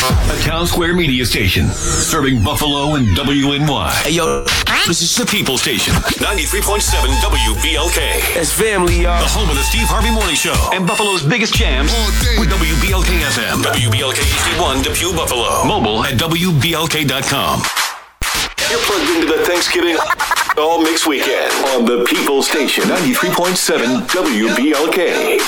A Townsquare Media station serving Buffalo and WNY. Hey yo, This is the People Station, 93.7 WBLK. that's family, y'all. The home of the Steve Harvey Morning Show and Buffalo's biggest jams with WBLK FM. WBLK HD1 Depew Buffalo. Mobile at WBLK.com. You're plugged into the Thanksgiving All Mix Weekend on the People Station, 93.7 WBLK.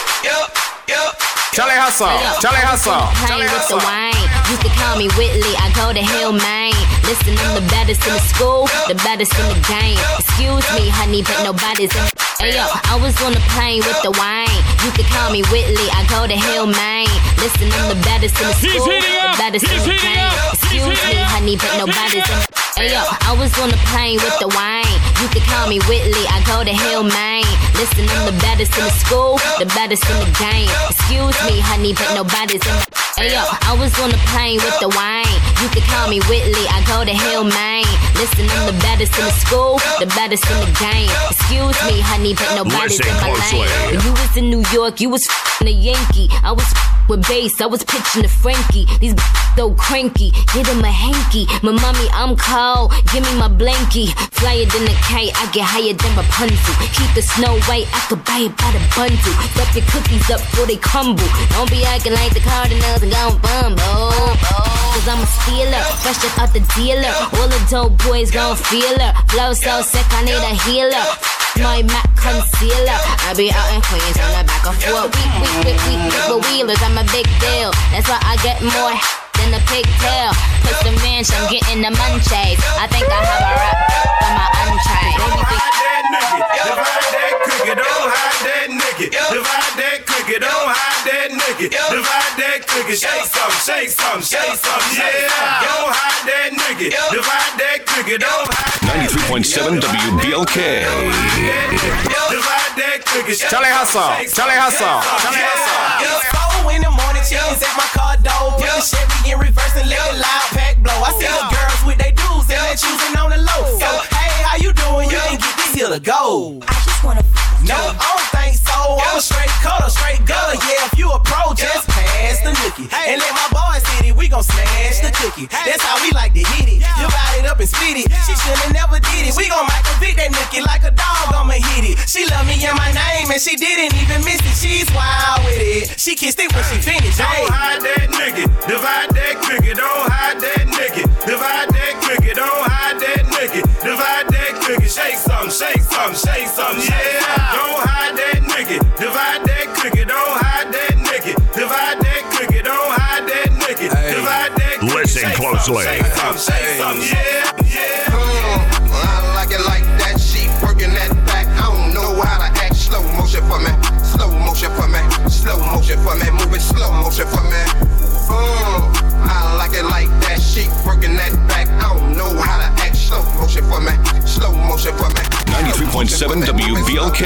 Charlie Hustle, Charlie Hustle, Playing with the wine. Used to call me Whitley. I go to Hillman. Listen, I'm the baddest in the school, the baddest in the game. Excuse me, honey, but nobody's in. Hey yo, I was on the plane with the wine. You could call me Whitley. I go to Hillman. Listen, I'm the baddest in the school, the baddest in the game. Excuse me, honey, but nobody's in. Hey yo, I was on the plane with the wine. You could call me Whitley. I go to Hillman. Listen, I'm the baddest in the school, the baddest in the game. Excuse me, honey, but nobody's in. Hey yo, I was on the plane with the wine. You could call me Whitley. I go to Hillman. Listen, I'm the baddest in the school, the baddest in the game. Excuse me, honey, but nobody's Listen in my closely. lane. When you was in New York, you was f***ing a Yankee. I was f***ing with bass, I was pitching to Frankie. These so cranky, get him a hanky. My mommy, I'm cold, give me my blankie. Flyer than a kite, I get higher than Rapunzel. Keep the snow white, I could buy it by the bundle. Stuff your cookies up before they crumble. Don't be acting like the Cardinals and gon' bumble. Cause I'm a stealer, fresh out the dealer. All the dope boys gon' feel her. Flow so sick, I need a healer. My Mac concealer. I be out in Queens on the back of four week, week, week, triple wheelers. I'm a big deal. That's why I get more than a pigtail. Put the ranch, I'm getting the munchies. I think I have a rap for my untried. Baby, think- that nigga. Divide that cookie, don't hide that nigga. Divide that cookie, don't hide that nigga. Divide that cookie, shake some, shake some, shake some, yeah. Don't hide that nigga. Divide that cookie, don't hide 93.7 WBLK. Divide that cookie, shake Charlie Hustle, some, shake some, Charlie Hustle, shake some, Charlie Hustle. Four in the morning, chickens at my car door. Put the Chevy in reverse and let the loud pack blow. I see the girls with they dudes and they choosing on the low. So, hey, how you doing? You can get this here to go. I just wanna No, I don't think so. I'm a straight cutter, straight gutter. Yeah, if you a pro, just pass the nookie. And let my boys hit it, we gon' smash the cookie. That's how we like to hit it. Divide it up and split it. She shoulda never did it. We gon' Michael Vick that nookie like a dog, I'ma hit it. She love me and my name, and she didn't even miss it. She's wild with it. She kissed it when she finished. Hey. Don't hide that nigga. Divide that cookie. Don't hide that nigga. Divide listening closely. 93.7 WBLK.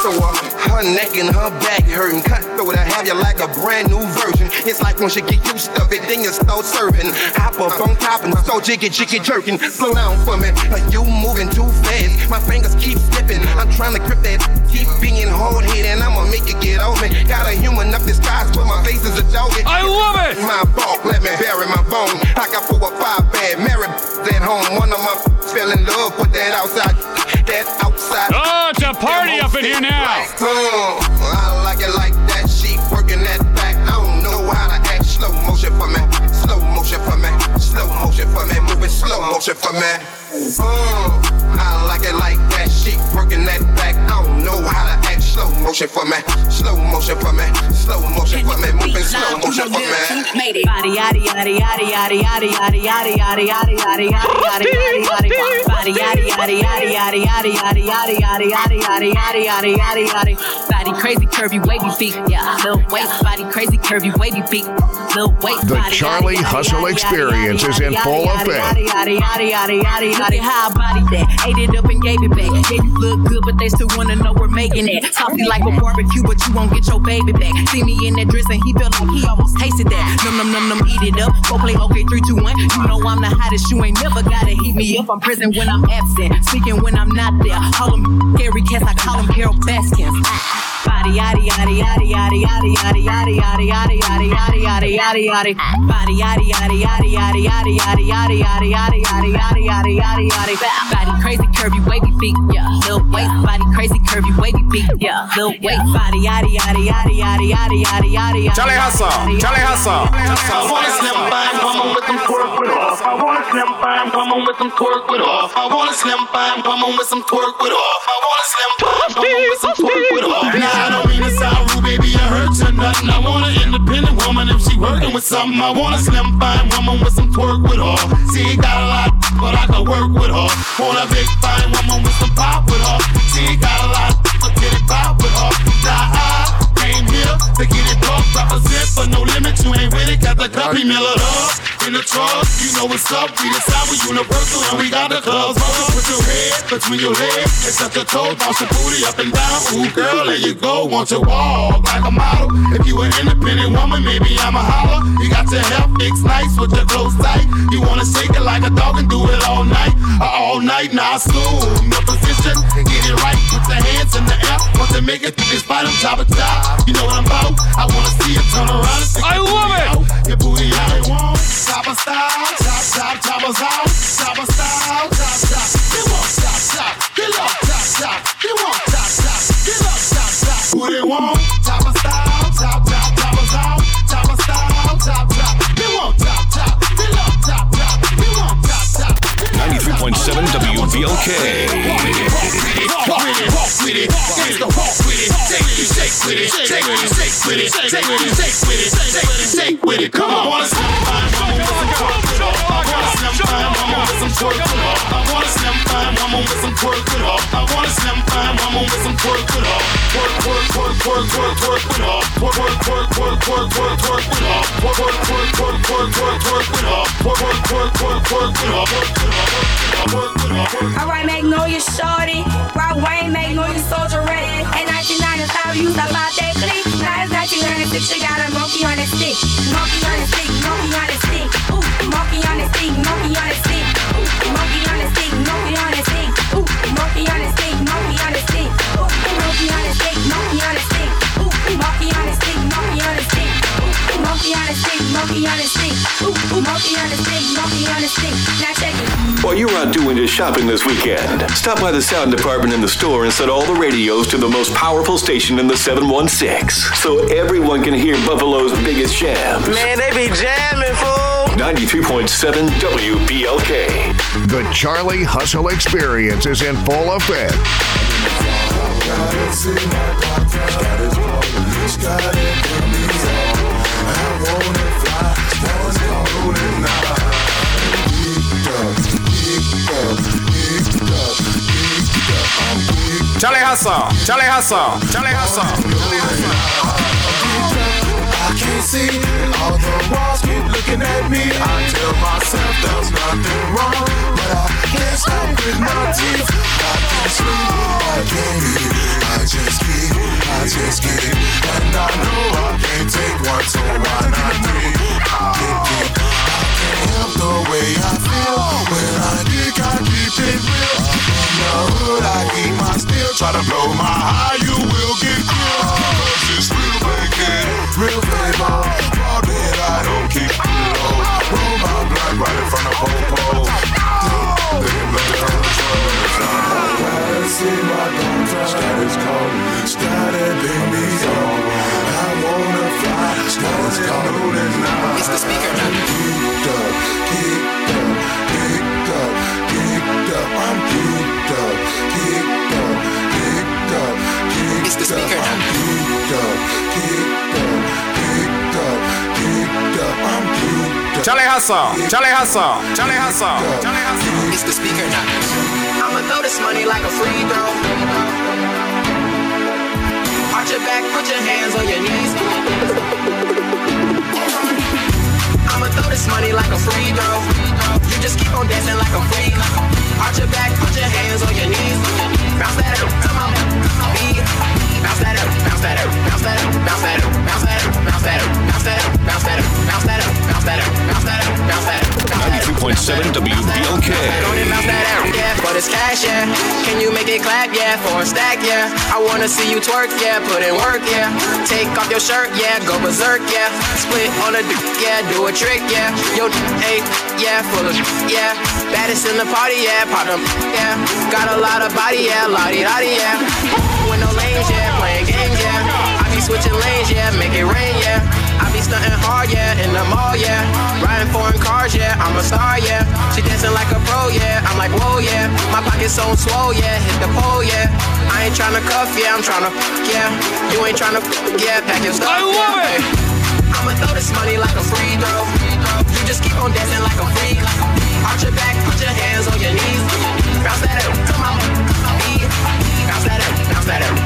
So uh, her neck and her back hurting. Cut through to have you like a brand new version. It's like once you get used to it, then you start serving. Hop up on top and so jiggy jiggy jerking. Slow down for me. You moving too fast. My fingers keep slipping. I'm trying to grip that. Keep being hard headed and I'ma make it get on. Got a human up disguise, but my face is a dog. I love it. My bulk, let me bury my bone. I got four or five bad married at home. One of my fell in love with that outside. That outside. Oh, it's a party up in here now. Uh, I like it like that. She working that back. I don't know how to act. Slow motion for me. Slow motion for me. Slow motion for me. Moving slow motion for me. Uh, I like it like that. She working that back. I don't know how to act. Slow motion for me. Slow motion for me. Slow motion for me. Moving slow motion for me. Body yaddy yaddy yaddy yaddy yaddy yaddy yaddy yaddy yaddy yaddy yaddy yaddy yaddy yaddy body yaddy yaddy yaddy yaddy yaddy yaddy yaddy yaddy yaddy yaddy yaddy yaddy yaddy yaddy body crazy curvy wavy feet yeah little waist body crazy curvy wavy feet little waist The Charlie Hustle experience is in full effect. How I body that ate it up and gave it back yeah you look good but they still wanna know we're making it saucy like a barbecue but you won't get your baby back see me in that dress and he felt like he almost tasted that num num num num eat it up. Go play okay three two one. You know I'm the hottest you ain't never gotta heat me up. I'm present when I'm absent. Speaking when I'm not there. Call them Gary Cass I call him Carol Baskins. Body yaddy yaddy yaddy yaddy yaddy yaddy yaddy yaddy yaddy yaddy yaddy yaddy yaddy yaddy. Body yaddy yaddy yaddy yaddy yaddy yaddy yaddy yaddy yaddy yaddy yaddy yaddy yaddy yaddy. Body crazy curvy wavy feet, yeah. Little waist body crazy curvy wavy feet, yeah. Little waist body yaddy yaddy yaddy yaddy yaddy yaddy yaddy yaddy. Charlie Hustle, Charlie Hustle. I want a slim fine woman with some twerk with off. I want a slim fine woman with some twerk with off. I want a slim fine woman with some twerk with off. I want a slim fine woman with some twerk with off. I don't mean to sound rude, baby, I hurt you nothing. I want an independent woman if she working with something. I want a slim fine woman with some twerk with off. See, got a lot, but I can work with her. Want a big fine woman with some pop with her. See, got a lot, but get it pop with her. Now I came here to get it bumped. Represent for no limit, you ain't with it. Got the copy mill it up in the trunk. Know what's up. We the we universal, and we got the clubs. Mother, put your head between your legs and touch your toes, bounce your booty up and down. Ooh, girl, there you go. Want to walk like a model. If you an independent woman, maybe I'm a holler. You got your hair fixed nice with your clothes tight. You wanna shake it like a dog and do it all night, uh, all night. Now assume your position, get it right. Put your hands in the air. Want to make it through this bottom top of top. You know what I'm about? I wanna see you turn around and stick I your love it. out. Your booty out. Want chop, chop. 93.7 WBLK. With it, it, gangsta walk with it, shake it, shake with it, with it, shake with it, with it, shake with it, with it, shake with it. Come on, I wanna slim fine woman with some twerk. I wanna slim fine woman with some twerk. I wanna slim fine woman with some twerk. I wanna slim fine woman with some twerk with her. Twerk, twerk, twerk, twerk, twerk, twerk with her. Twerk, twerk, twerk, twerk, twerk, twerk, twerk with her. Twerk, twerk, twerk, twerk, twerk, twerk, twerk with her. Twerk, twerk, twerk, twerk, twerk with her. Twerk with her, twerk with her, twerk with her. Alright, Magnolia Shorty. Rock Wayne, Magnolia Soldier Ready. In 1995, you used to that click. Now it's 1996, you got a monkey on his stick. Monkey on his stick, monkey on his stick. Ooh, monkey on his stick, monkey on his stick. Ooh, monkey on his stick, monkey on his. Ooh, monkey on his stick, monkey on his stick. Now check it. While you're out doing your shopping this weekend, stop by the sound department in the store and set all the radios to the most powerful station in the 716 so everyone can hear Buffalo's biggest jams. Man, they be jamming, fool. 93.7 WBLK. The Charlie Hustle Experience is in full effect. Charlie Hustle, Charlie Hustle, Charlie Hustle. I can't see all the walls keep looking at me. I tell myself there's nothing wrong, but I can't stop gritting my teeth. I can't sleep, I can't eat, I just keep, I just get try to blow my high, you will get killed. Cause it's real blanket, real flavor. Charlie Hustle, Charlie Hustle, Charlie Hustle, Charlie Hustle. It's the speaker now. I'ma throw this money like a free throw. Arch your back, put your hands on your knees. I'ma throw this money like a free throw. You just keep on dancing like a freak. Arch your back, put your hands on your knees. Bounce that out, come on, beat. Bounce that out, bounce that out, bounce that out, bounce that out, bounce that out, bounce that out, bounce that out, bounce that out, bounce that out, bounce that out, bounce that out, bounce that out, bounce that out. 93.7 WBLK. See you twerk, yeah. Put in work, yeah. Take off your shirt, yeah. Go berserk, yeah. Split on a dick, yeah. Do a trick, yeah. Yo, hey, yeah. Full of, yeah. Baddest in the party, yeah. Pop them, yeah. Got a lot of body, yeah. Lottie, lottie, yeah. With lanes, yeah. Playing games, yeah. I be switching lanes, yeah. Make it rain, yeah. I be stunting hard, yeah, in the mall, yeah. Riding foreign cars, yeah, I'm a star, yeah. She dancing like a pro, yeah. I'm like, whoa, yeah. My pocket's so swole, yeah. Hit the pole, yeah. I ain't tryna cuff, yeah. I'm tryna, yeah. You ain't tryna, yeah. Pack your stuff, I love yeah. it. I'ma throw this money like a free throw. You just keep on dancing like a freak. Arch your back, put your hands on your knees. Bounce that up to my beat. Bounce that up, bounce that up,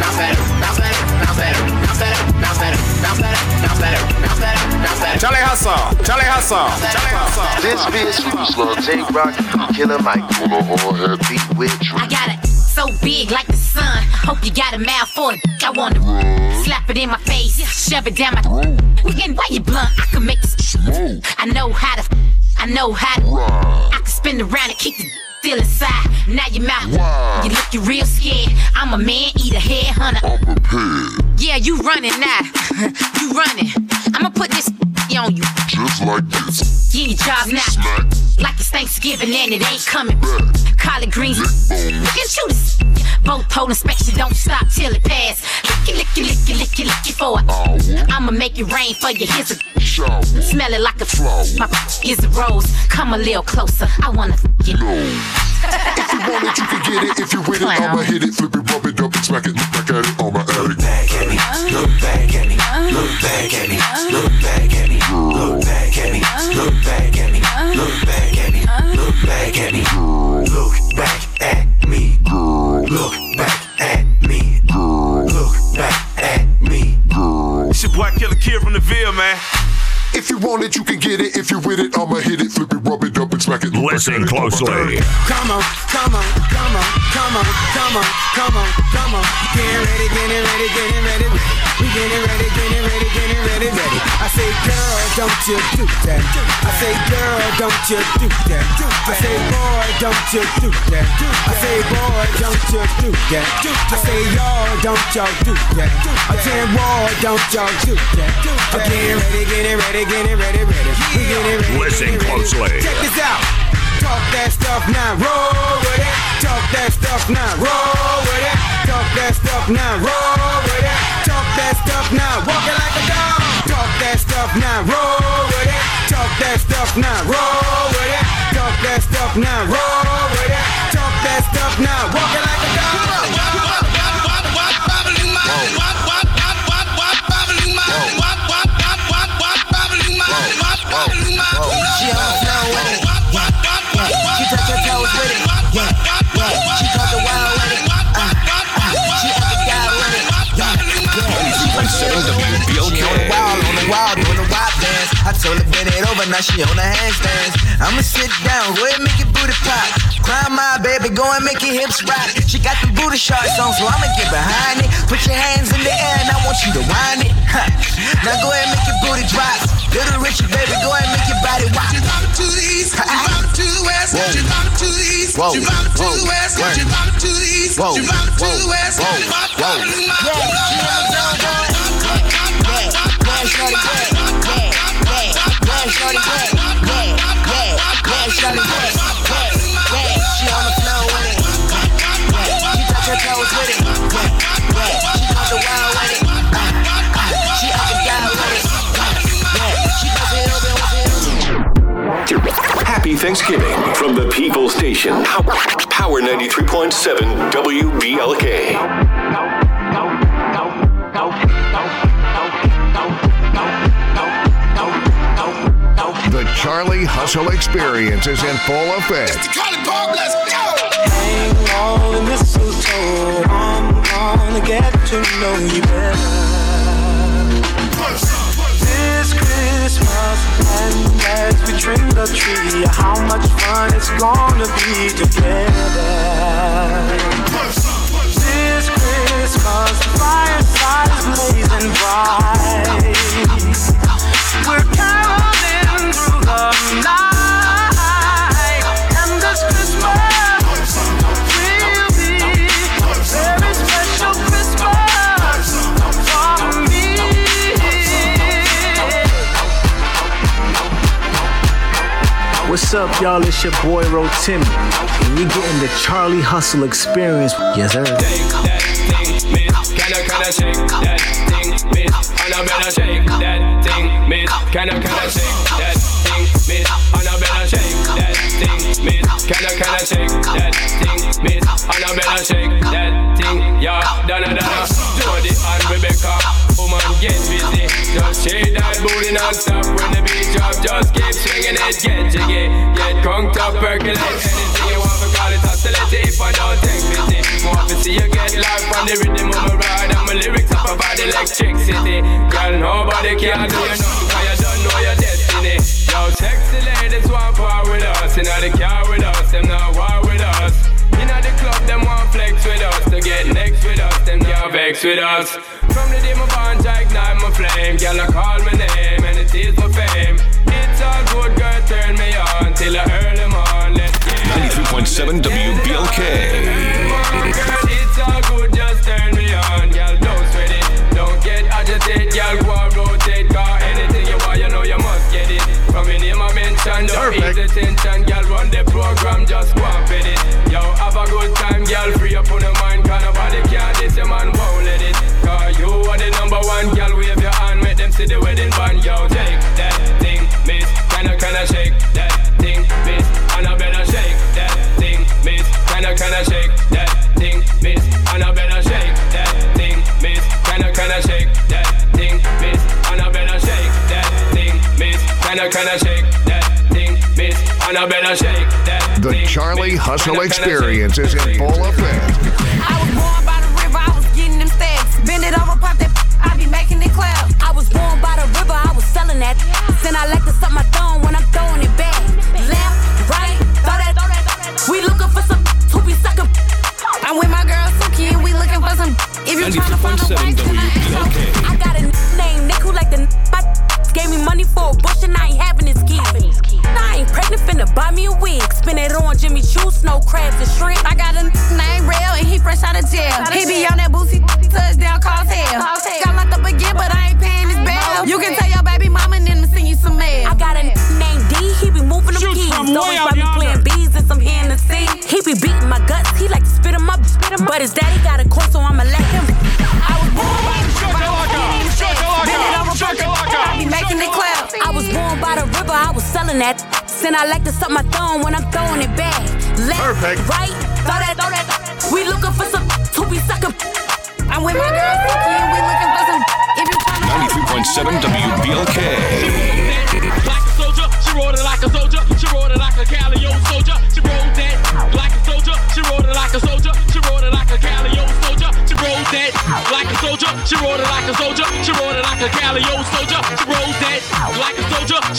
bounce that bounce that bounce that bounce that bounce that bounce that bounce that bounce that bounce that up, bounce that up. Charlie Hustle, Charlie Hustle, Charlie Hustle. This bitch Slow Take Rock, Killer Mike. Pull on her beat with I got it so big like the sun. Hope you got a mouth for it. I wanna slap it in my face, shove it down my. Throat. And why you blunt? I can make this. I know how to. I know how to. I can spin around and keep the. Still inside, now your mouth. You looking real scared. I'm a man eat eater, head hunter. Yeah, you running now. you running. I'ma put this on you. Just like this. Yeah, your job now. Like it's Thanksgiving and it ain't coming. Back. Collard greens. Look at you. Both pole inspection don't stop till it pass. Lick it, lick it, lick it, lick it, lick it for it. I'ma make it rain for you. Here's a smell it like a flower. My is a rose. Come a little closer. I wanna you. If you want it, you can get it. If you with it, I'ma hit it, flip it, rub it up and smack it. Look back at it on my attic. Look back at me, look back at me, look back at me, look back at me, look back at me, look back at me, look back at me, look back at me, look back at me, look back at me, look back at me. It's your boy Killer Kid from the Ville, man. If you want it, you can get it. If you with it, I'ma hit it, flip it, rub it up and smack it. Listen back at it on my closely. Come on, come on, come on, come on, come on, come on, come on. Getting ready, getting ready, getting ready, ready. We getting ready, getting ready, getting ready, ready. I say, girl, don't you do that. I say, girl, don't you do that. I say, boy, don't you do that. I say, boy, don't you do that. I say, y'all, don't y'all do that. I say, boy, don't y'all do that. I'm getting ready, getting ready, getting ready, ready. We getting ready. Listen getting ready. closely. Check this out. Talk that stuff now, roll with it. Talk that stuff now, roll with it. Talk that stuff now, roll with it. Talk that stuff now, walk it like a dog. Talk that stuff now, roll with it. Talk that stuff now, roll with it. Talk that stuff now, roll with it. Talk that stuff now, walk it like a dog. She on the floor with it. She touch her toes with it. Yeah, yeah. She caught the wild with it. Uh. She up the guy with it. Yeah, yeah. She on the wild, on the wild, doing the wild dance. I told her bend it over, now she on the handstands. I'ma sit down, go ahead make your booty pop. Climb my baby, go and make your hips rock. She got the booty shorts on, so I'ma get behind it. Put your hands in the air, and I want you to wind it. Huh. Now go ahead make your booty drop. Little rich, baby, go ahead and make your body wild. She bump to the east, she bump to the west, she bump to the east, she bump to the west, she bump to the east, she bump to the west, she bump to the east. She on the floor with it, she touch her toes with it, she on the wild with it. Happy Thanksgiving from the People Station. Power 93.7 WBLK. The Charlie Hustle Experience is in full effect. Carly Bob, let's go! Hang on the mistletoe. I'm gonna get to know you better. Christmas, and as we trim the tree, how much fun it's gonna be together. This Christmas, the fireside is blazing bright. We're caroling through the night, What's up, y'all? It's your boy Ro Timmy, and you're getting the Charlie Hustle experience. Yes, sir. Can I, can I shake that thing, miss? And I better shake that thing, yeah. Shake that booty non-stop when the beat drop. Just keep swinging it, get jiggy, get crunked up, percolate anything you want. For call it hostility if I don't take pity. More to see you get life on the rhythm of my ride and my lyrics up about electricity. Girl, nobody can do you nothing cause you don't know your destiny. Yo, sexy ladies want part with us, know the car with us, them not war with us. Know the club, them want flex with us, to get next with us, them can't vex with us. From the day my bond, flame, girl, I call my name and it is my fame. It's all good, girl, turn me on till I earn them on. Let's get 93.7 WBLK. Girl, it's all good, just turn me on. Girl, don't sweat it, don't get agitated. Girl, go and rotate, cause anything you want, you know you must get it. From your name I mention, don't ease the tension. Girl, run the program, just go and fit it. Yo, have a good time, girl, free up on your mind, cause nobody can this, your man won't let it. Cause you are the number one, girl, wave your hand, make them see the wedding band. Yo, take that thing, miss, kinda, kinda shake that thing, miss, and I better shake that thing, miss, kinda, kinda shake that thing, miss, and I better shake that thing, miss, kinda, kinda shake that thing, miss, and I better shake that thing, miss, kinda, kinda shake that thing, miss, and I better shake that. The Charlie Hustle experience is in full effect. I like to suck my thumb when I'm throwing it back. Left, Perfect. right, throw that, throw that. We looking for some to be sucking. I'm with my girl Suki and we looking for some. If you tryna 93.7 WBLK. Like a soldier, she rode it like a soldier. She rode it like a Calio soldier. She rode that like a soldier. She rode it like a soldier. She rode it like a Calio soldier. She rode that like a soldier. She rode it like a soldier. She rode it like a Calio soldier.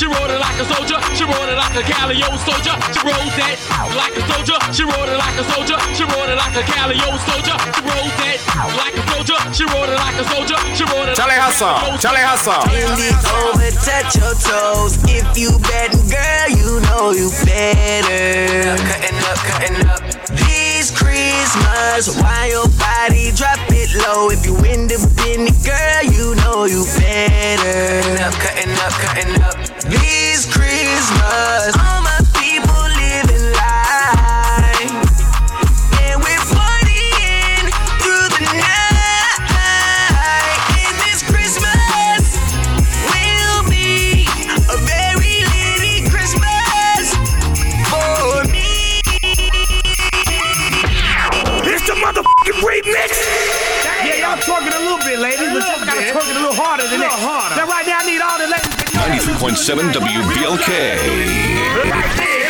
She rode it like a soldier. She rode it like a Calio soldier. She rode that like a soldier. She rode it like a soldier. She rode it like a Calio soldier. She rode that like a soldier. She rode it like a soldier. She rode it. Charlie Hustle, Charlie Hustle. Bend it over, touch your toes. If you betting, girl, you know you better. Cutting up, cutting up. This Christmas, why your body drop it low? If you in the Benny, girl, you know you better. Cutting up, cutting up, cutting up. This Christmas, harder than that. Now, right now, I need all the ladies. 93.7 WBLK. Ninety-three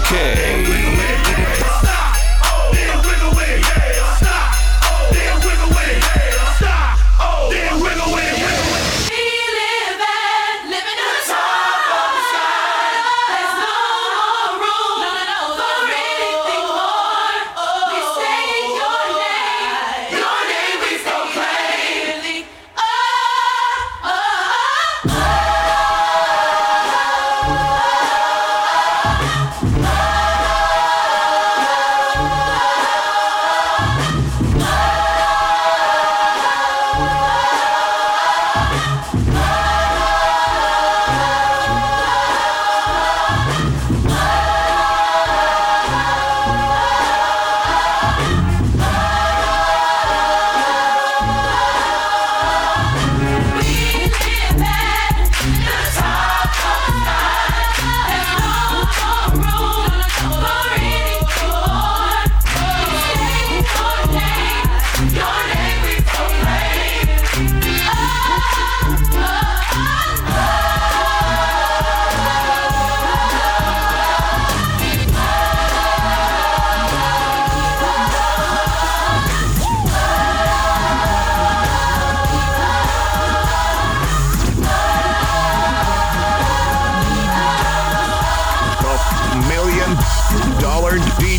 WBLK.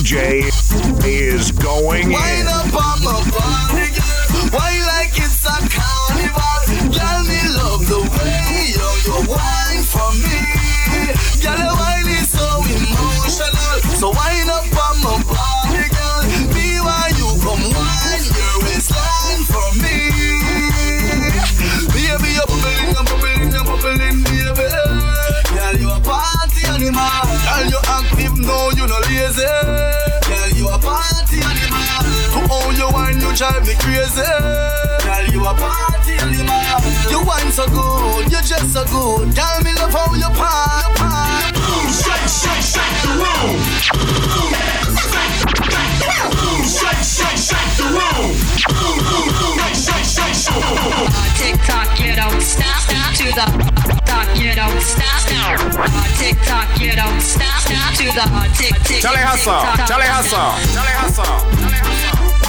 DJ is going in. up on my body, girl. Wine like it's a carnival. Girl, me love the way you, wine for me. Girl, your wine is so emotional. So wine up drive me crazy. Girl, you a party animal. You wine so good, you just so good. Girl, me love how you part. Shake, shake, shake the room. Boom, Shake, shake, shake the room. Boom, boom, boom, Shake, shake, shake. Tick tock, you don't stop, stop to the tock, you don't stop, stop. Tick tock, you don't stop, stop to the tick tick. Charlie tick, Hustle, tock, Charlie tock, Hustle, Charlie Hustle.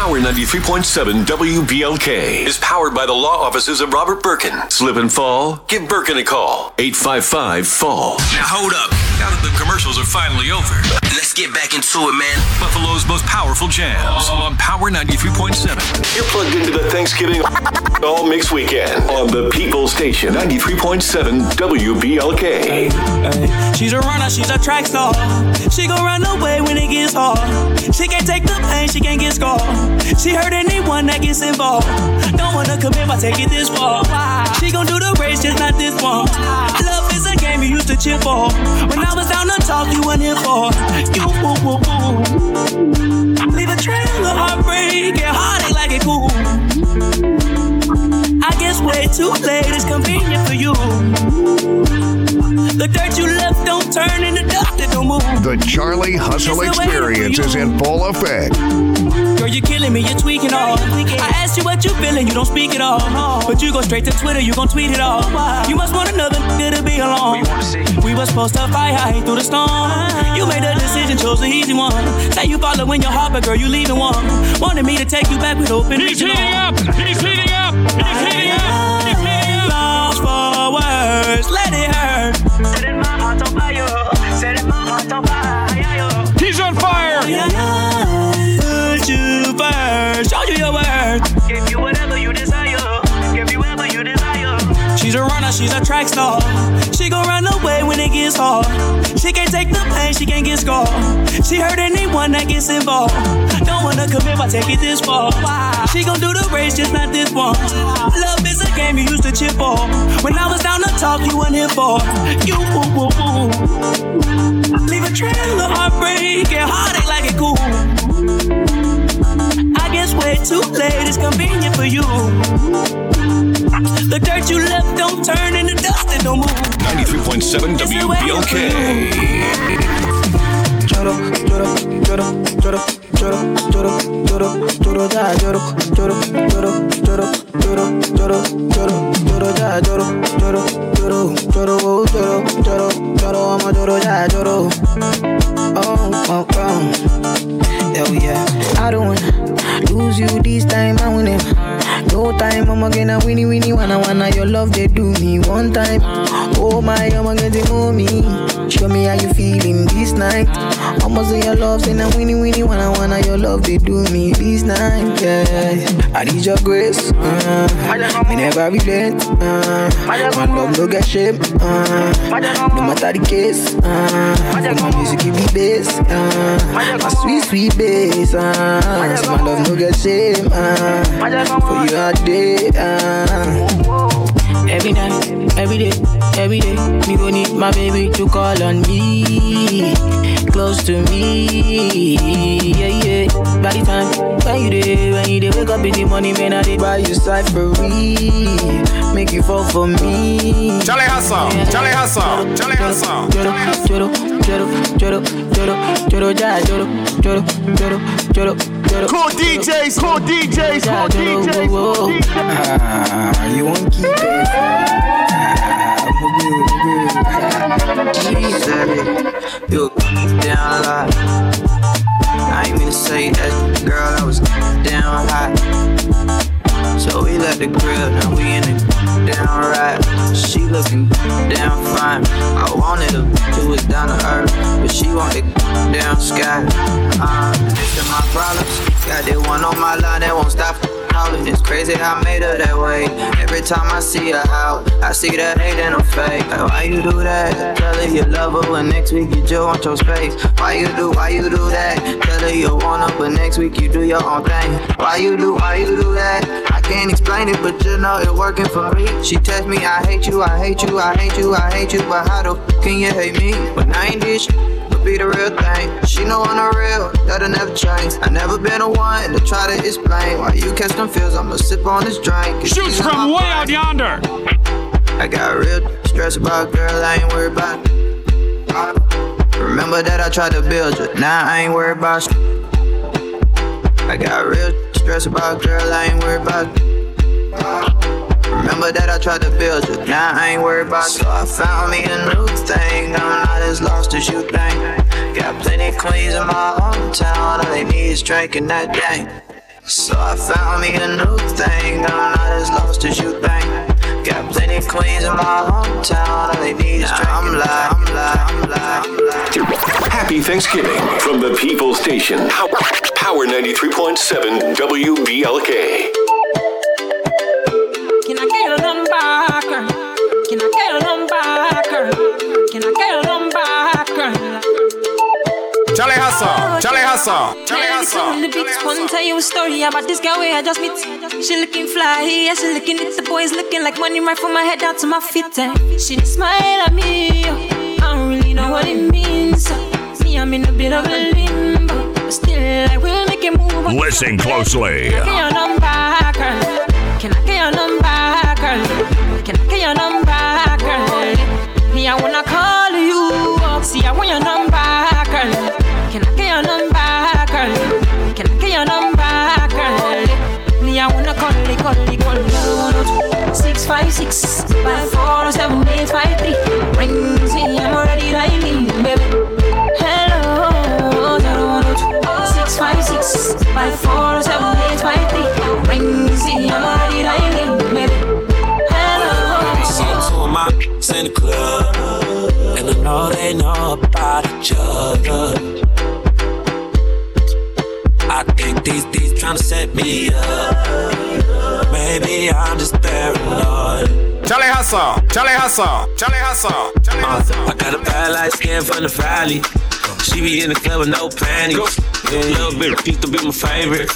Power 93.7 WBLK is powered by the law offices of Robert Birkin. Slip and fall? Give Birkin a call. 855 fall. Now hold up. Now that the commercials are finally over, let's get back into it, man. Buffalo's most powerful jams on Power 93.7. You're plugged into the Thanksgiving All Mix Weekend on the People Station 93.7 WBLK. She's a runner, she's a track star. She gon' run away when it gets hard. She can't take the pain, she can't get scarred. She hurt anyone that gets involved. Don't wanna commit, but take it this far. She gon' do the race, just not this one. Love is a game you used to cheer for. When I was down to talk, you weren't here for. You woo woo woo. Leave a trail of heartbreak, get heartache like it cool. I guess way too late, it's convenient for you. The dirt you left don't turn into dust, it don't move. The Charlie Hustle Experience is in full effect. Girl, you're killing me, you're tweaking all. I asked you what you feeling, you don't speak at all. But you go straight to Twitter, you gon' tweet it all. You must want another nigga to be alone. We were supposed to fight high through the storm. You made a decision, chose the easy one. Say you following your heart, but girl, you leaving one. Wanted me to take you back with open He's heating up! He's heating up! He's heating up! He's heating up! Lost for words, let it hurt. Setting my heart on fire. Setting my heart on fire. He's on fire! Put you first, show you your worth. Give you whatever you desire. Give you whatever you desire. She's a runner, she's a track star. She gon' run away gets hard. She can't take the pain, she can't get scarred. She hurt anyone that gets involved. Don't wanna commit, but take it this far. She gon' do the race, just not this one. Love is a game you used to cheer for. When I was down to talk, you weren't here for. You woo woo woo. Leave a trail of heartbreak, get heartache like it cool. I guess way too late, it's convenient for you. The dirt you left don't turn into dust, it don't move. 93.7 WBLK. Ya ya oh, ya. Oh, oh, oh. Hell yeah. I don't wanna lose you this time, I win it. No time, I'ma get a winnie winnie wanna wanna your love they do me one time. Oh my, I'ma get the mommy. Show me how you feeling this night. I'ma your love, say na winnie winnie wanna wanna your love they do me this night. Yeah, I need your grace. Uh, me never relent. Uh, my love no get shame. Uh, no matter the case. Uh, my music it be bass. Uh, my sweet sweet bass. Uh, so my love no get shame. Uh, for you all day. Uh. Every night, every day, every day, me go need my baby to call on me, close to me, yeah yeah. By the time when you day, when you day, wake up in the morning, man, I did buy you cyphery, make you fall for me. Charlie Hustle, Charlie Hustle, Charlie Hustle. Joro, joro, joro, joro, joro, joro, ja, joro, joro, joro, joro, joro. Cool DJs, cool DJs, Ja, cool DJs, whoa, cool whoa. DJs. Ah, you won't keep it. Ah, mugu, mugu. Said it, you down a lot. I ain't mean to say that, girl, I was down hot. So we left the crib, now we in it down right. She looking down fine. I wanted bitch who was down to earth, but she wanted down sky. Uh, this my problems. Got that one on my line that won't stop calling. It's crazy how I made her that way. Every time I see her out, I see the hate in her face. Like, why you do that? Tell her you love her, but next week you just want your space. Why you do, why you do that? Tell her you want her, but next week you do your own thing. Why you do, why you do that? I can't explain it, but you know it working for me. She text me, I hate you, I hate you, I hate you, I hate you, but how the f- can you hate me? When I ain't this be the real thing. She know I'm the real, that'll never change. I never been a one to try to explain why you catch them feels. I'ma sip on this drink. Shoots from way out yonder. I got real stress about girl, I ain't worried about. Remember that I tried to build you, now I ain't worried about. I got real stress about girl, I ain't worried about. Remember that I tried to build you, now I ain't worried about So I found me a new thing, I'm not as lost as you think. Got plenty queens in my hometown, all they need is drinking that day So I found me a new thing, I'm not as lost as you think. Got plenty queens in my hometown, all they need is drinking I'm I'm live, I'm live, I'm live Happy Thanksgiving from the People Station. Power 93.7 WBLK. Hustle, Charlie Hustle, Charlie Hustle. The beats, one tell you a story about this girl where I just meet. She looking fly, yeah, she looking at the boys looking like money right from my head down to my feet. And she smile at me, I don't really know what it means. Eh. Me, I'm in a bit of a limbo, but still I will make it move. Listen closely. Six five six five four seven eight five three. Rings me, I'm already dialing, baby. Hello, oh, oh, oh, six five six five four seven eight five three. Rings me, I'm already dialing, baby. Hello. Two my in the club, and I know they know about each other. I think these these trying to set me up. Maybe I'm just paranoid. Charlie Hustle, Charlie Hustle, Charlie Hustle, Charlie uh, Hustle. I got a bad light skin from the valley. She be in the club with no panties. Yeah, a little bit, peaked to be my favorite.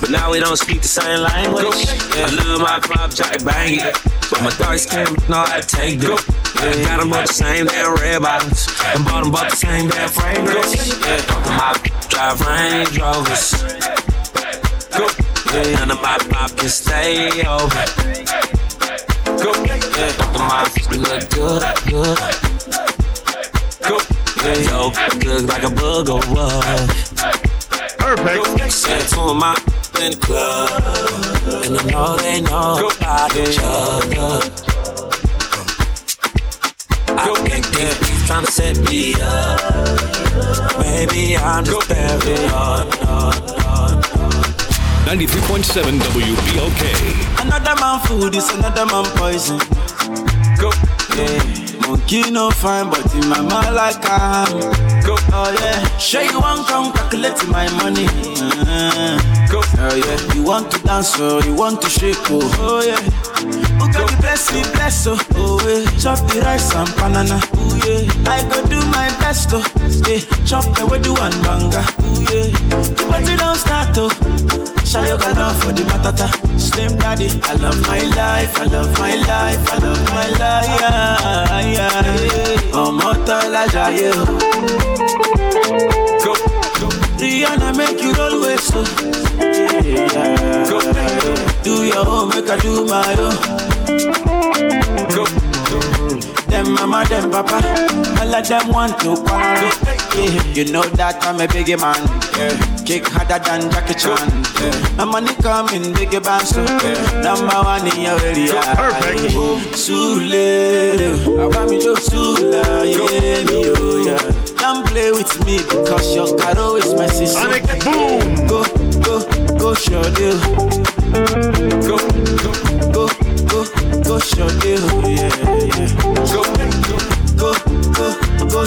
But now we don't speak the same language. Yeah, I love my club, try to bang it. But my dark skin how to take it. Yeah, got them up the same damn red bottoms. And bought them both the same damn fragrance. Yeah, my drive Range Rovers. Yeah, none of my pop can stay over. Go, Yeah, my look good, good. Yeah, yo, look like a booger Perfect. Said two of my in the club, and I know they know about each other. I think they're trying to set me up. Maybe I'm just paranoid. 93.7 WBLK. Another man food is another man poison. Go. Yeah. Monkey no fine, but in my mind like I'm. Go. Oh yeah. Sure you want come calculate my money. Uh, go. Oh yeah. You want to dance or you want to shake oh. Oh yeah. Who got the bless me bless oh. Oh yeah. Chop the rice and banana. Oh yeah. I go do my best oh. Yeah. Chop the do and banga. Oh yeah. The party don't start oh. Shayoga down for the matata. Slim daddy, I love my life, I love my life, I love my life. Yeah, yeah. Ọmọ tọ́lá jayé o. Oh. Rihanna make you roll with so. Yeah, go. Do your own, make I do my own. Go. Them mama, them papa, all of them want to quarrel. Yeah, you know that I'm a biggie man. Yeah. Kick harder than Jackie Chan. Yeah. My money coming biggie band so yeah. Number one in your area. Perfect. Sule, I want me to Sula, yeah, me oh play with me because your caro is my sister. Sonic boom. Go, go, go, show deal. Go, go, go, go, go, show deal. Yeah, yeah. Go, go, go, go,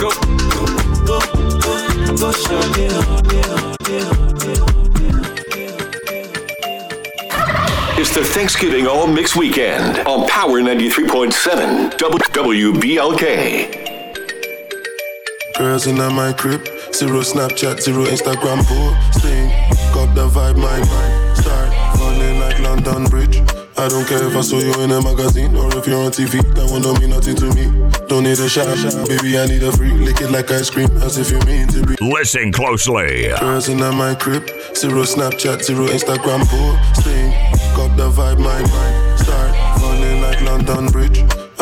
Go, go, go, go, It's the Thanksgiving All Mix Weekend on Power 93.7 WBLK. Girls in my crib, zero Snapchat, zero Instagram posting. Got the vibe, my mind. Start running like London Bridge. I don't care if I saw you in a magazine or if you're on TV. That one don't mean nothing to me. Don't need a shot, baby. I need a free. Lick it like ice cream, as if you mean to be. Listen closely. Girls in my crib, zero Snapchat, zero Instagram posting. Got the vibe, my mind.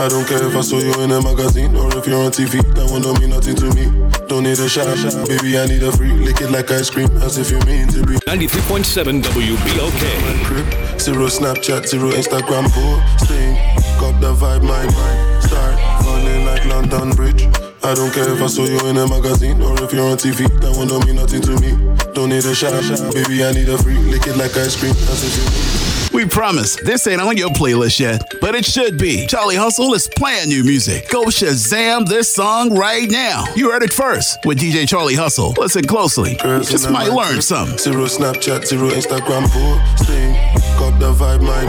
I don't care if I saw you in a magazine or if you're on TV. That one don't mean nothing to me. Don't need a shot, shot. baby. I need a free. Lick it like ice cream, as if you mean to be. 93.7 WBLK. Crib, zero Snapchat, zero Instagram posting. Got the vibe, my mind. Start running like London Bridge. I don't care if I saw you in a magazine or if you're on TV. That one don't mean nothing to me. Don't need a shot, baby. I need a free. Lick it like ice cream, as if you mean. We promise this ain't on your playlist yet, but it should be. Charlie Hustle is playing new music. Go Shazam this song right now. You heard it first with DJ Charlie Hustle. Listen closely. You just might learn something. Zero Snapchat, zero Instagram posting. Got the vibe, my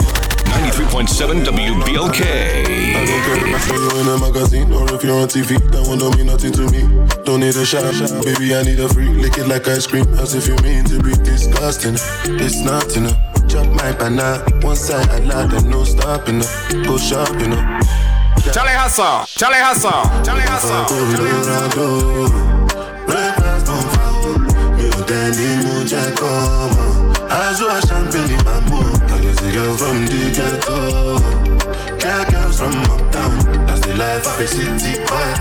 93.7 WBLK. I don't care if I saw you in a magazine or if you're on TV. That one don't mean nothing to me. Don't need a shot, baby. I need a free. Lick it like ice cream, as if you mean to be disgusting. It's not enough. Drop my banana, one side I lot and no stopping up. Go shopping up. Charlie Hustle, Charlie Hustle, Charlie Hustle. From the ghetto, girl, girls from uptown. That's the life of a city boy.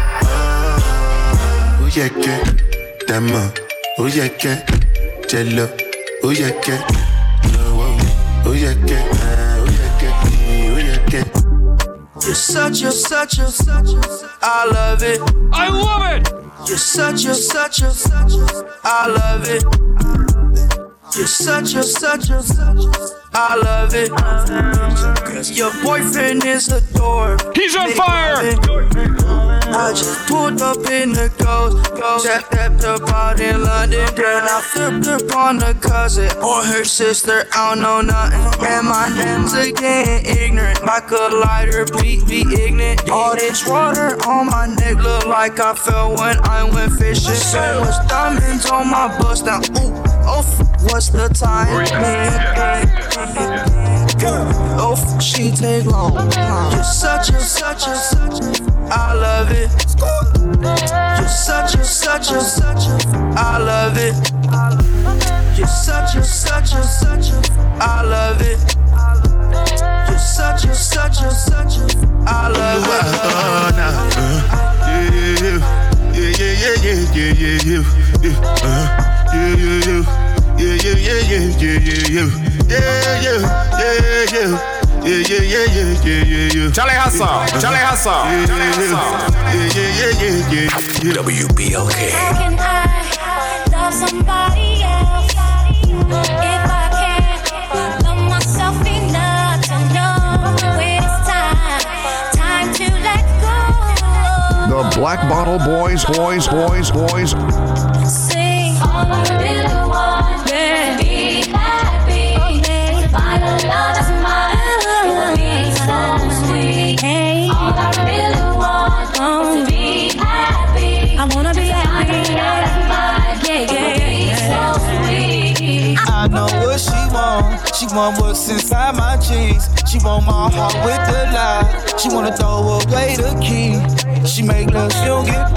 Oh yeah, yeah, demo. Oh yeah, yeah, jello. Oh yeah, yeah ó yẹ kẹ́, ó yẹ kẹ́, ó yẹ kẹ́. You're such a, such a, such a, I love it. I love it. You're such a, such a, such I love it. You're such a, such a, such I love it. Your boyfriend is a dork. He's on fire. I pulled up in the ghost, ghost. Stepped up out in London, then I flipped up on the cousin or her sister. I don't know nothing. And my name's again ignorant, like a lighter, be be ignorant. All this water on my neck look like I fell when I went fishing. So much diamonds on my bust now. Ooh, oh, what's the time? Oh, she take long. You're such a, such a, such a. I love it. You're such a, such a, such a. I love it. You're such a, such a, such a. I love it. You're such a, such a, such a. I love it. Yeah, yeah, yeah, yeah, yeah, yeah, yeah, yeah, uh, yeah, yeah, yeah, yeah, yeah, yeah, yeah, yeah, yeah, yeah, yeah, yeah, yeah. Yeah, yeah, yeah, yeah, yeah, yeah, yeah. Charlie Hustle, Charlie Hustle, Yeah, Charlie yeah, Hustle. yeah, yeah, yeah, yeah, yeah, yeah, yeah. WBLK. How can I love somebody else if I can't love myself enough to know when it's time, time to let go? The Black Bottle Boys, boys, boys, boys. Sing all I really want. What's inside my jeans. She want my heart with the lie. She wanna throw away the key. She make love, she don't get.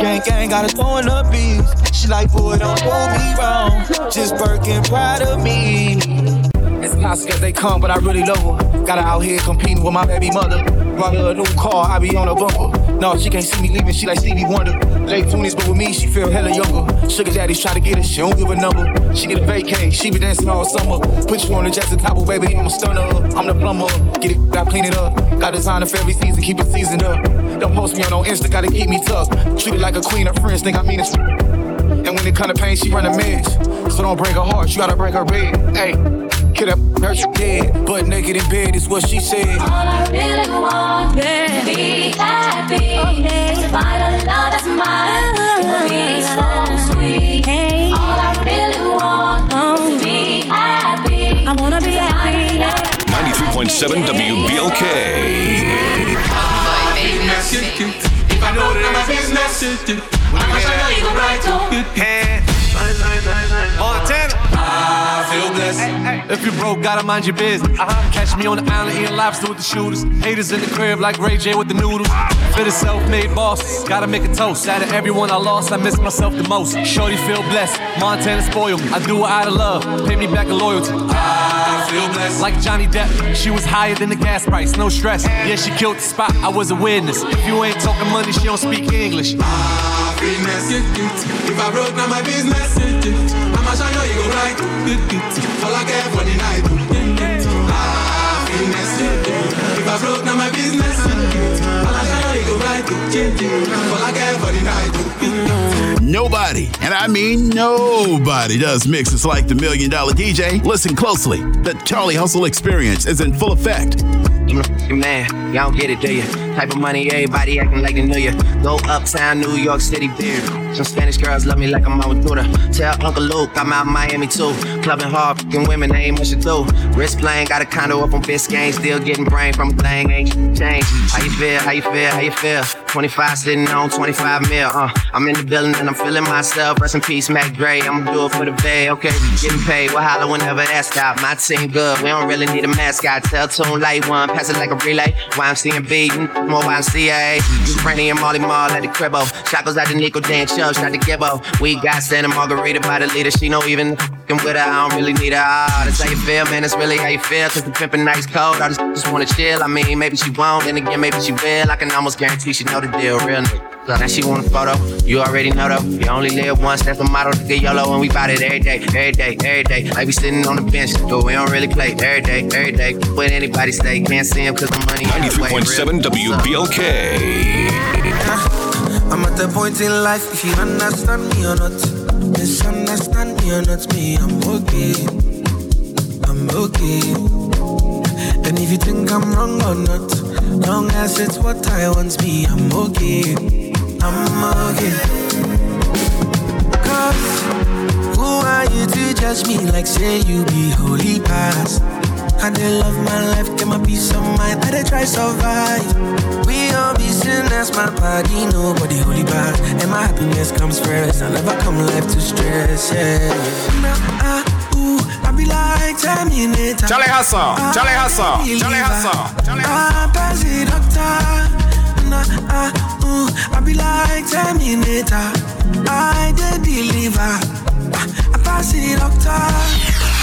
Gang gang gotta throw in the beats. She like, boy, don't do me wrong. Just Birkin proud of me. It's toxic as they come, but I really love her. Got her out here competing with my baby mother. Brought her a new car, I be on a bumper. No, she can't see me leaving, she like Stevie Wonder. Late 20s, but with me, she feel hella younger. Sugar daddies try to get her, she don't give a number. She get a vacay, she be dancing all summer. Put you on the Jackson Table, baby, I'm a stunner. I'm the plumber. Get it, I clean it up. Got designer for every season, keep it seasoned up. Don't post me on no Insta, gotta keep me tucked. Treat it like a queen, her friends think I mean it. And when it come to pain, she run a mess. So don't break her heart, you gotta break her bed. Hey, kill that hurt you dead. Butt naked in bed is what she said. All I really want to be happy. Find a love that's mine. It'll be uh-huh. so sweet. All I really want is to um. be happy. I wanna be happy. 93.7 WBLK. If I know that my business, I'ma show you go right Montana. If you broke, gotta mind your business. Catch me on the island eating lobster with the shooters. Haters in the crib like Ray J with the noodles. For the self-made boss, gotta make a toast. Out of everyone I lost, I miss myself the most. Shorty feel blessed. Montana spoil me. I do it out of love. Pay me back a loyalty. I feel blessed. Like Johnny Depp, she was higher than the gas price. No stress. Yeah, she killed the spot. I was a witness. If you ain't talking money, she don't speak English. Happiness. If I broke, now my business. I'ma show you you go right. All I care for the night. Happiness. Ah, if I broke, now my business. I'ma show you you go right. All I care for the night. Nobody, and I mean nobody, does mixes like the Million Dollar DJ. Listen closely. The Charlie Hustle experience is in full effect. Man, y'all get it, do you? Type of money, everybody acting like they knew you. Go uptown, New York City, beer. Some Spanish girls love me like I'm with Buddha. Tell Uncle Luke I'm out Miami too. Clubbing hard, fucking women, ain't much to do. Wrist playing, got a condo up on Biscayne, still getting brain from a thing, ain't changed. How you feel? How you feel? How you feel? 25 sitting on 25 mil, uh. I'm in the building and I'm feeling myself. Rest in peace, Mac Dre. I'ma do it for the bay, okay? Getting paid, we'll holler whenever that stop. My team good, we don't really need a mascot. Tell Tune Light One, pass it like a relay. YMC and B, more YMCA. Franny and Molly Mall at the cribbo. Shackles out the Nico Dan Chubb, shot the Gibbo. We got Santa Margarita by the leader. She know even fucking with her, I don't really need her. Ah, that's how you feel, man. That's really how you feel. Cause the pimpin' nice cold. I just, just wanna chill. I mean, maybe she won't, then again, maybe she will. I can almost guarantee she know the deal, real nigga. Now she want a photo, you already know though. You only live once, that's the motto to get YOLO, and we bout it every day, every day, every day. Like we sitting on the bench, but we don't really play every day, every day. With anybody stay, can't see him cause the money in 93.7 WBLK. I'm at the point in life, if you understand me or not, misunderstand me or not, me, I'm okay. I'm okay. And if you think I'm wrong or not, long as it's what I want, me, I'm okay. I'm okay. Cause who are you to judge me like say you be holy past? I dey love my life, get my peace of mind, I dey try survive. We all be sinners, my body, nobody holy bad. And my happiness comes first, I never come life to stress, yeah. Nah, ah, ooh, I be like Terminator. Charlie Hustle, Charlie Hustle. Charlie Hustle, Charlie Ah, busy doctor na ah, mm, I be like Terminator. I dey deliver. Ah, I pass it doctor.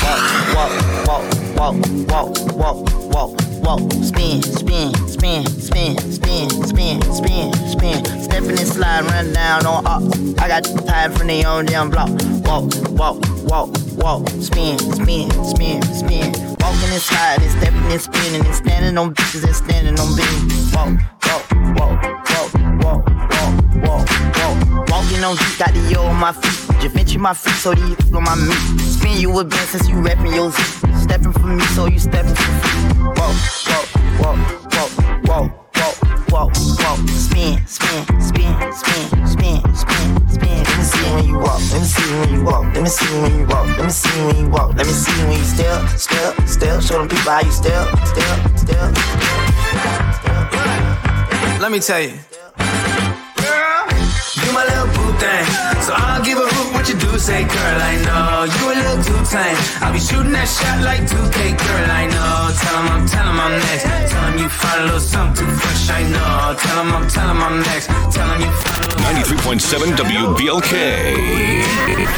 Walk, walk, walk, walk, walk, walk, walk, walk. Spin, spin, spin, spin, spin, spin, spin, spin. Stepping and slide, run down on up. I got tired from the own damn block. Walk, walk, walk, walk. Spin, spin, spin, spin. Walking and sliding, stepping and spinning, and standing on bitches and standing on beans. Walk, walk, walk, walk, walk, walk, walk, walk. Walking on beat, got the yo on my feet. Javinci my feet, so these on my meat. Spin you a band since you rapping your feet. Stepping for me, so you stepping for free. Walk, walk, walk, walk, walk, walk, walk, walk. Spin, spin, spin, spin, spin, spin, when you walk. Let me see when you walk. Let me see when you walk. Let me see when you walk. Let me see when you step, step, step. Show them people how you step, step, step. Let me tell you. Thing. So I don't give a hoot what you do, say, girl, I know. You a little too tame. I'll be shooting that shot like 2K, girl, I know. Tell him I'm, tell him I'm next. Tell him you find a little something too fresh, I know. Tell him I'm, tell him I'm next. Tell him you find a little 93.7 WBLK.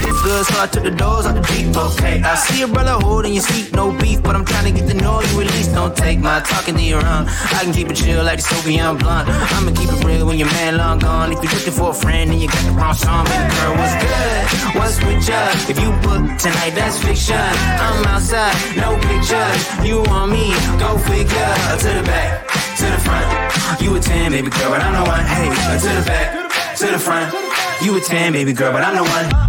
It's good, so I took the doors out the deep, okay. I see a brother holding your seat, no beef, but I'm trying to get the know you release. Don't take my talking to your own. I can keep it chill like the Soviet blunt. I'ma keep it real when your man long gone. If you're looking for a friend and you got the wrong baby girl, what's good? What's with ya? If you book tonight, that's fiction. I'm outside, no pictures. You want me? Go figure. To the back, to the front. You a 10, baby girl, but I'm the one. Hey, to the back, to the front. You a 10, baby girl, but I'm the one.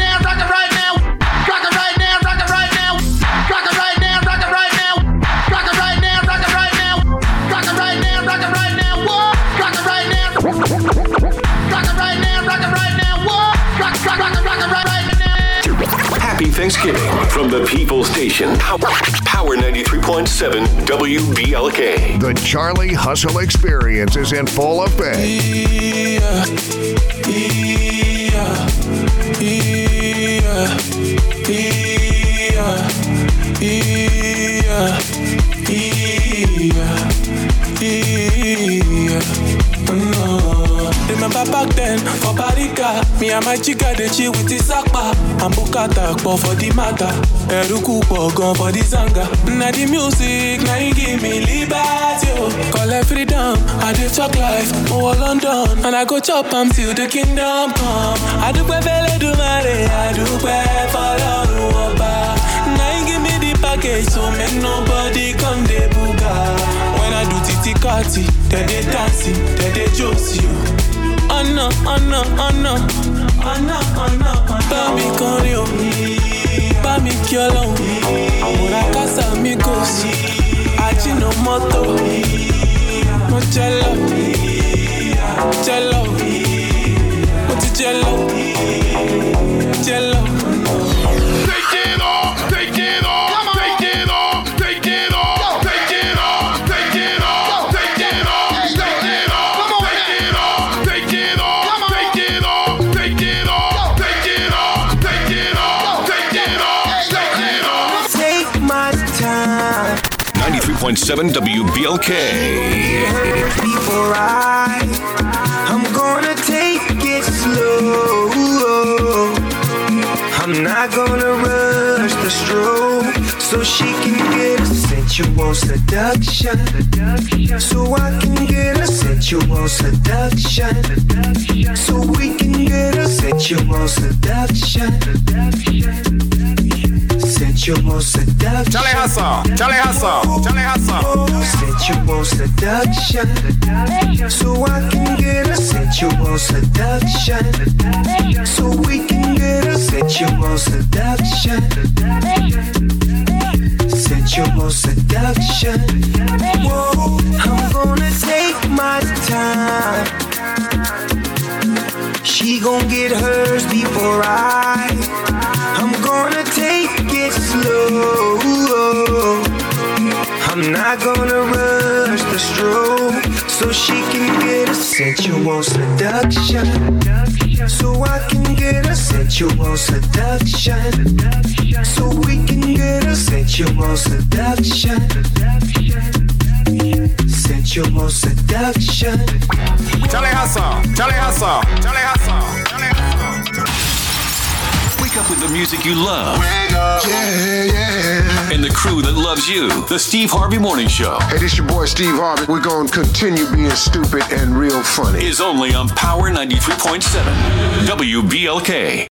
Thanksgiving from the People Station. Power, Power 93.7 WBLK. The Charlie Hustle Experience is in full effect. Remember me and my chica dey chill with the sakpa and bukata pọ̀ for the matter. Ẹ̀rúkú pọ̀ gan for the zanga. Na the music na e give me liberty oh. o. Collect freedom, I dey talk life, mo London and I go chop am till the kingdom come. Adúpẹ́ fẹ́lẹ́dùmarè, adúpẹ́ fọlọ́run ọba. Na e give me the package so make nobody come dey buga. When I do titi kati, dem dey dancing, dem dey josi o. Oh. Ọ̀nà ọ̀nà ọ̀nà ọ̀nà ọ̀nà bá mi kọrin o. Bá mi kí ọlọ́run. Àwòrán kásá mi kò sí. Àjìnà mọ́tò. Mo jẹ lọ. Jẹ lọ. Mo ti jẹ lọ. Jẹ lọ. 93.7 WBLK. before I. I'm gonna take it slow. I'm not gonna rush the stroke so she can get a sensual seduction. So I can get a sensual seduction. So we can get a sensual seduction. Sensual seduction. Charlie Hustle, Charlie Hustle, Charlie Hustle. Sensual seduction. So I can get a sensual seduction. So we can get a sensual seduction. Sensual seduction. Whoa, I'm gonna take my time. She gon' get hers before I. I'm gonna slow. I'm not gonna rush the stroke so she can get a sensual seduction. So I can get a sensual seduction. So we can get a sensual seduction. Sensual seduction. Charlie Hustle, Charlie Hustle, Charlie Hustle, Charlie. Wake up with the music you love. Yeah, yeah. And the crew that loves you. The Steve Harvey Morning Show Hey, this your boy Steve Harvey. We're gonna continue being stupid and real funny. is only on Power 93.7 WBLK.